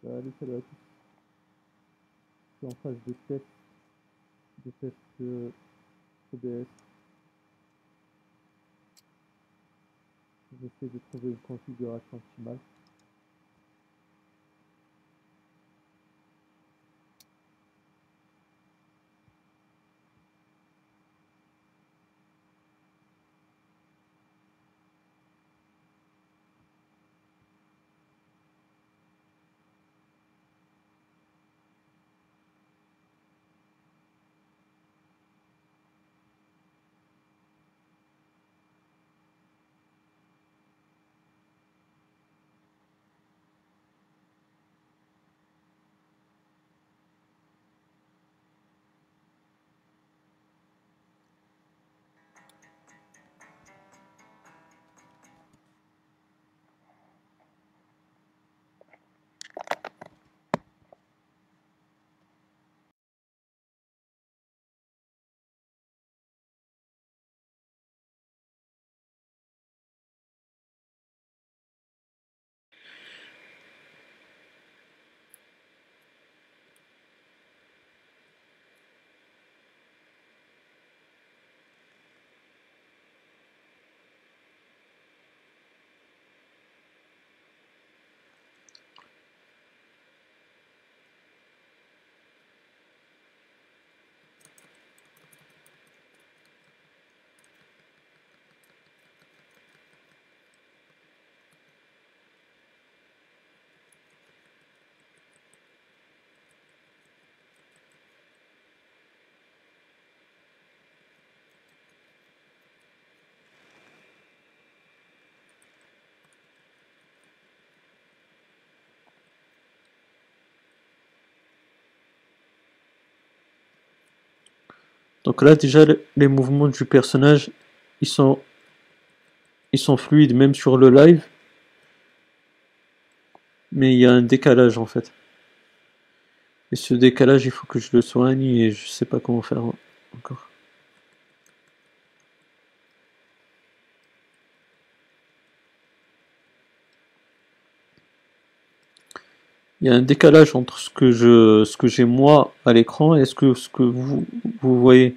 Salut, salut à tous. Je suis en phase de test, de test euh, OBS. J'essaie de trouver une configuration optimale. Donc là déjà les mouvements du personnage ils sont ils sont fluides même sur le live. Mais il y a un décalage en fait. Et ce décalage il faut que je le soigne et je sais pas comment faire encore il y a un décalage entre ce que je ce que j'ai moi à l'écran et ce que ce que vous vous voyez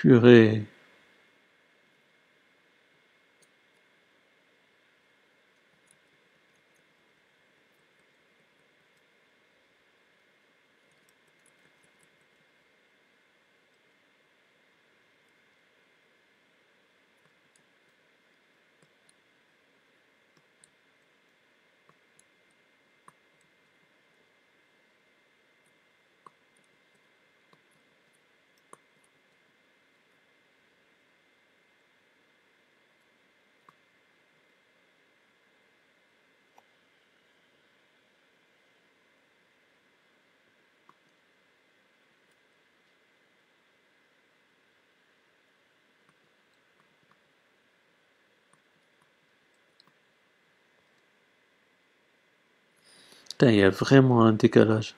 Purée. Putain, il y a vraiment un décalage.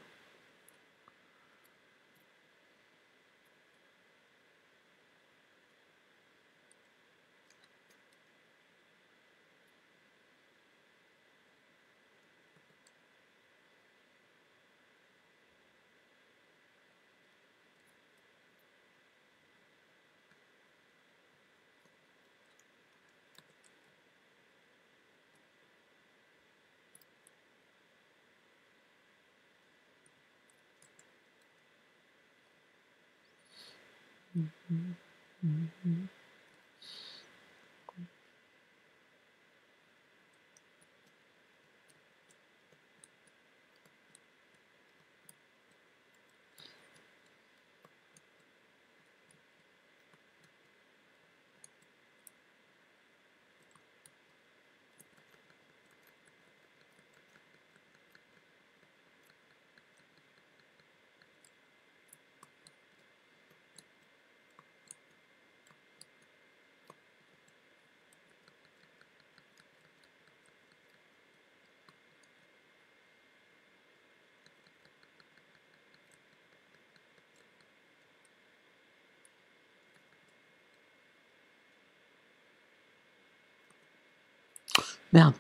Merde.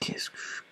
Qu'est-ce que je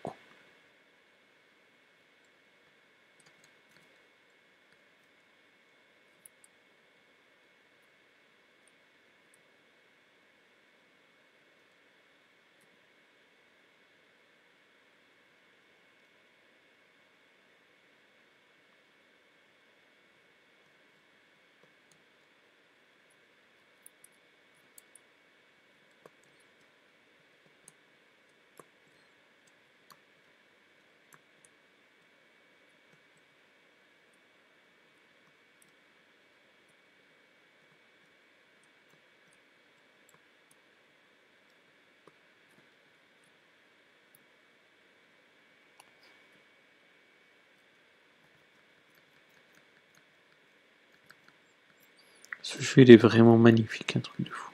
Ce jeu il est vraiment magnifique, un truc de fou.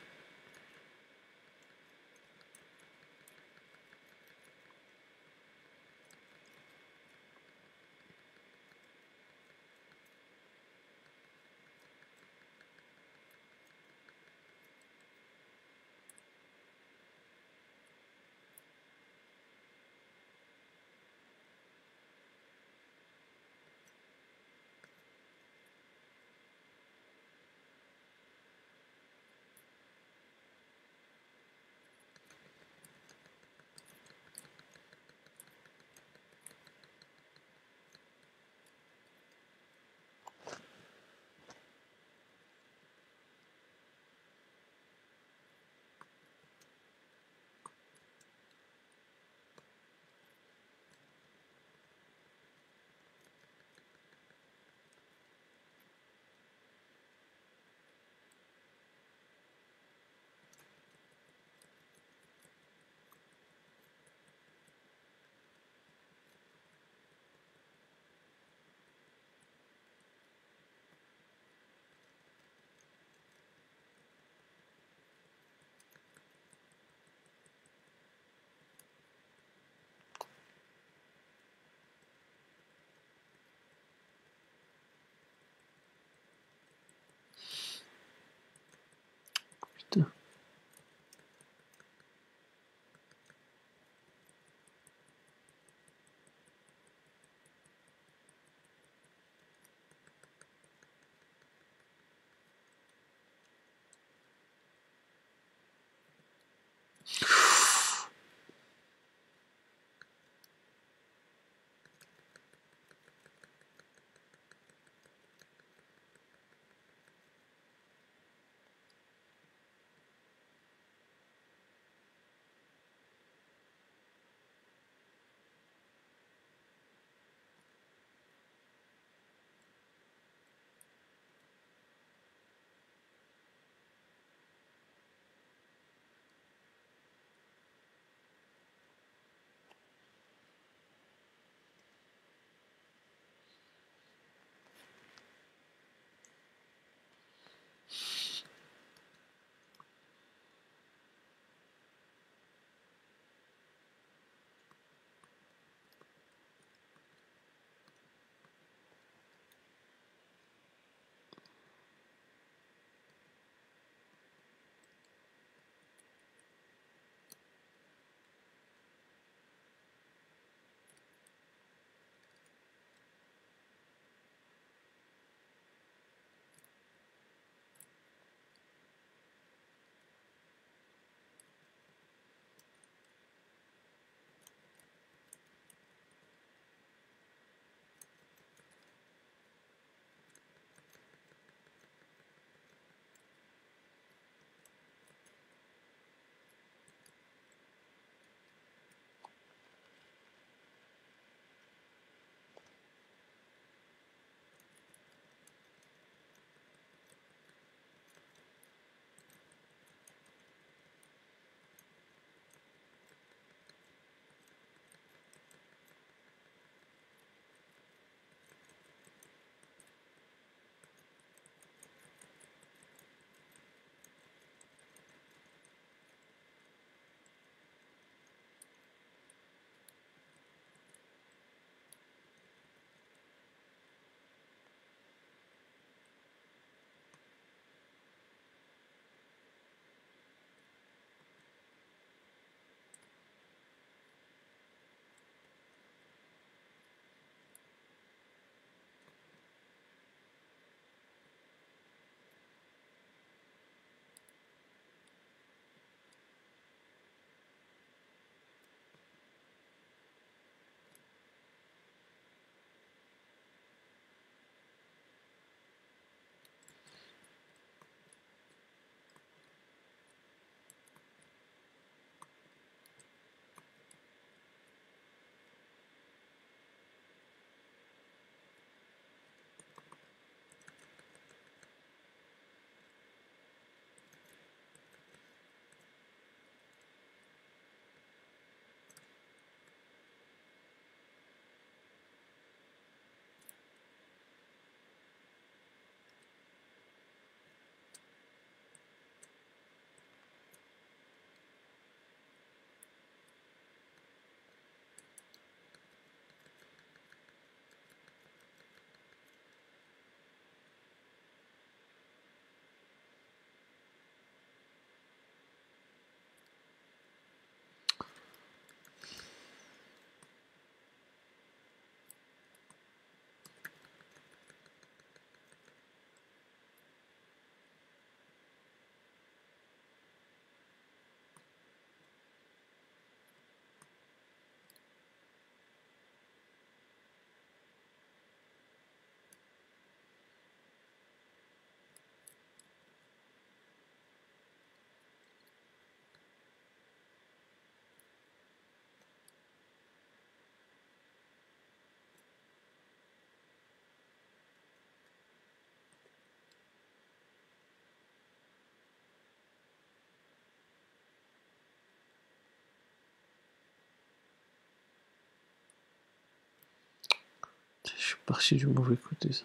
Parti du mauvais côté, ça.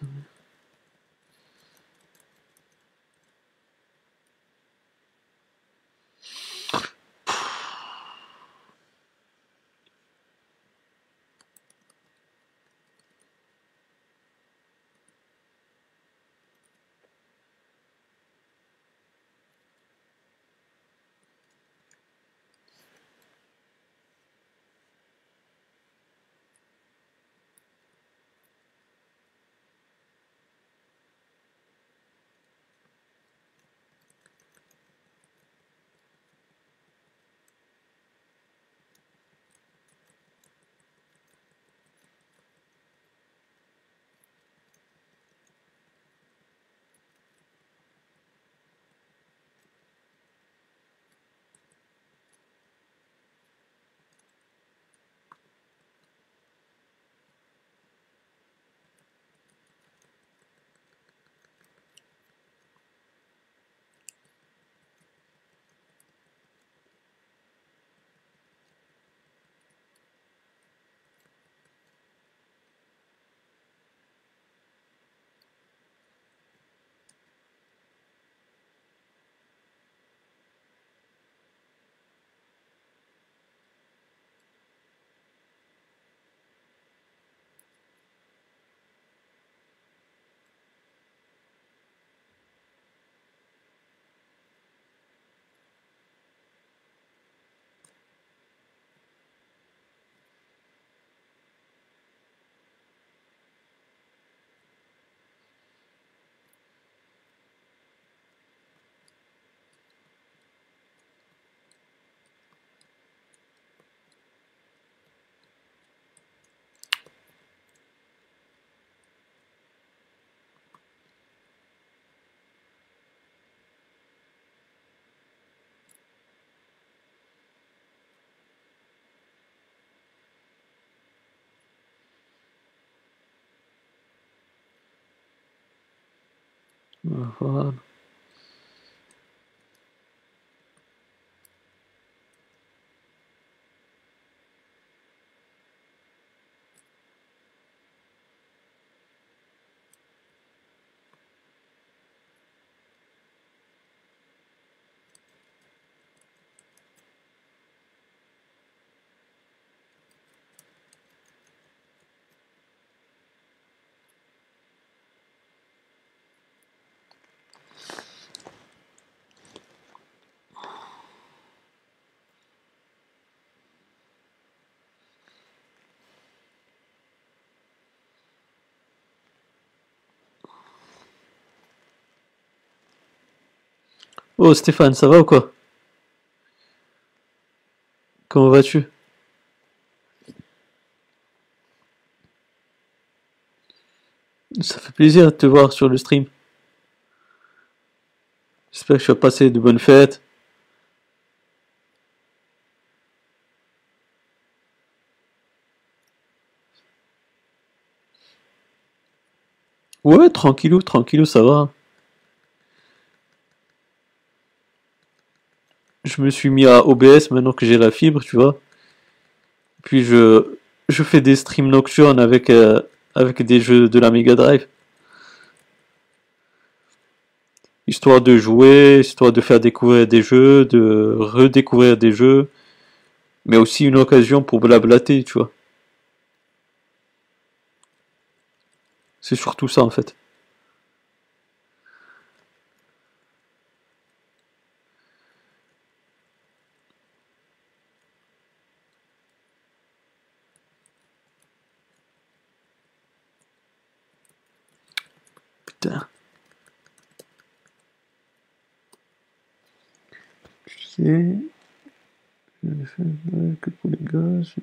Oh, move on. Oh Stéphane, ça va ou quoi? Comment vas-tu? Ça fait plaisir de te voir sur le stream. J'espère que tu as passé de bonnes fêtes. Ouais, tranquillou, tranquillou, ça va. Je me suis mis à OBS maintenant que j'ai la fibre, tu vois. Puis je, fais des streams nocturnes avec, euh, avec des jeux de la Mega Drive. Histoire de jouer, histoire de faire découvrir des jeux, de redécouvrir des jeux. Mais aussi une occasion pour blablater, tu vois. C'est surtout ça en fait. Putain. Tu sais, je ne fais que pour les gosses.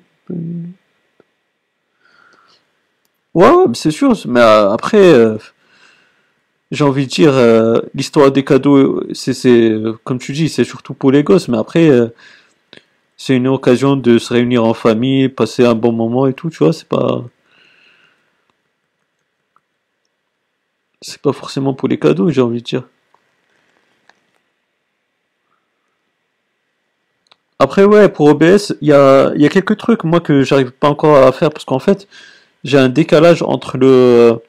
Ouais, ouais, c'est sûr, mais euh, après, euh, j'ai envie de dire, euh, l'histoire des cadeaux, c'est, comme tu dis, c'est surtout pour les gosses, mais après, c'est une occasion de se réunir en famille, passer un bon moment et tout, tu vois, c'est pas... C'est pas forcément pour les cadeaux, j'ai envie de dire. Après, ouais, pour OBS, il y a, y a quelques trucs, moi, que j'arrive pas encore à faire, parce qu'en fait, j'ai un décalage entre le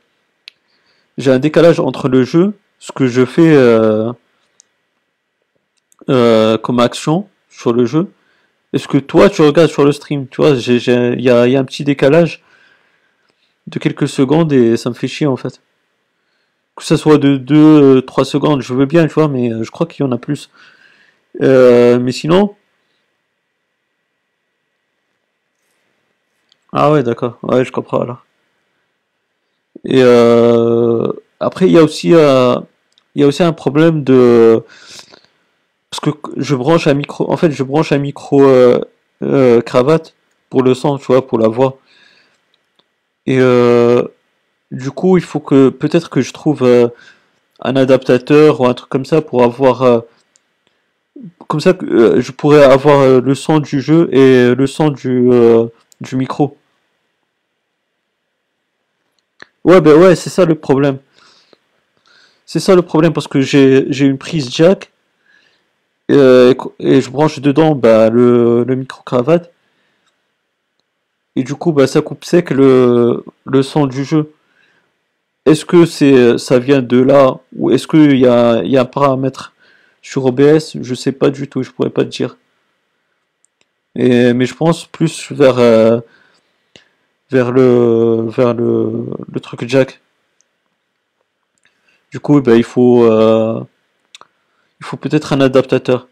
j'ai un décalage entre le jeu, ce que je fais euh, euh, comme action sur le jeu, et ce que toi tu regardes sur le stream. Tu vois, il y a, y a un petit décalage de quelques secondes et ça me fait chier en fait. Que ça soit de 2-3 secondes, je veux bien, tu vois, mais je crois qu'il y en a plus. Euh, mais sinon. Ah ouais, d'accord. Ouais, je comprends alors. Et euh, après, il y a aussi, euh, il y a aussi un problème de parce que je branche un micro. En fait, je branche un micro cravate pour le son, tu vois, pour la voix. Et du coup, il faut que peut-être que je trouve un adaptateur ou un truc comme ça pour avoir comme ça euh, je pourrais avoir euh, le son du jeu et le son du, euh, du micro. Ouais, ben ouais, c'est ça le problème. C'est ça le problème parce que j'ai une prise jack et, je branche dedans bah, le, micro-cravate. Et du coup, bah, ça coupe sec le, le son du jeu. Est-ce que c'est ça vient de là ou est-ce qu'il y a, y a un paramètre sur OBS, je sais pas du tout, je pourrais pas te dire. Et, mais je pense plus vers, euh, vers, le, vers le, truc jack. Du coup, ben, il faut, euh, il faut peut-être un adaptateur.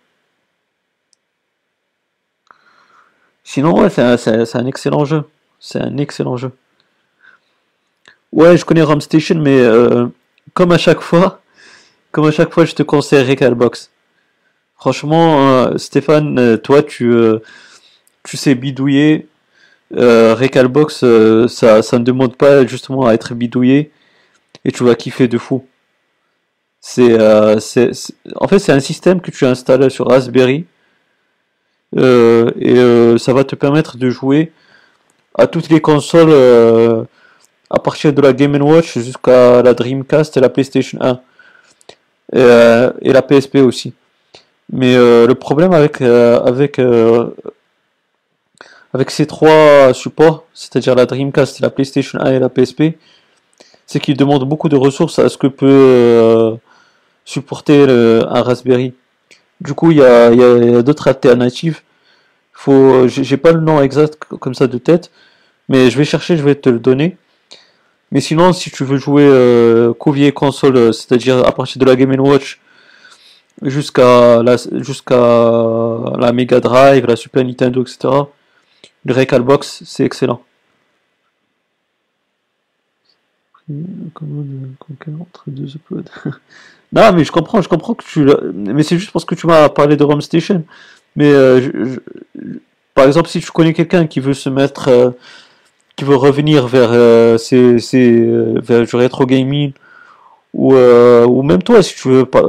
Sinon, ouais, c'est un, excellent jeu. C'est un excellent jeu. Ouais, je connais ROM Station, mais euh, comme à chaque fois, comme à chaque fois, je te conseille Recalbox. Franchement, euh, Stéphane, toi, tu, tu sais bidouiller. Recalbox, ça, ça ne demande pas justement à être bidouillé. Et tu vas kiffer de fou. C'est, en fait, c'est un système que tu installes sur Raspberry. et ça va te permettre de jouer à toutes les consoles à partir de la Game Watch jusqu'à la Dreamcast et la PlayStation 1. Euh, et, la PSP aussi. Mais euh, le problème avec, euh, avec, avec ces trois supports, c'est-à-dire la Dreamcast, la PlayStation 1 et la PSP, c'est qu'ils demandent beaucoup de ressources à ce que peut supporter un Raspberry. Du coup, il y a, y a d'autres alternatives. Faut, j'ai pas le nom exact comme ça de tête, mais je vais chercher, je vais te le donner. Mais sinon, si tu veux jouer euh, console, euh, c'est-à-dire à partir de la Game Watch jusqu'à la, jusqu'à la Mega Drive, la Super Nintendo, etc., le Recalbox, c'est excellent. non, mais je comprends, je comprends que tu. Mais c'est juste parce que tu m'as parlé de ROM Station. Mais euh, par exemple, si tu connais quelqu'un qui veut se mettre euh, qui veut revenir vers euh, euh, vers du rétro gaming ou euh, ou même toi si tu veux pas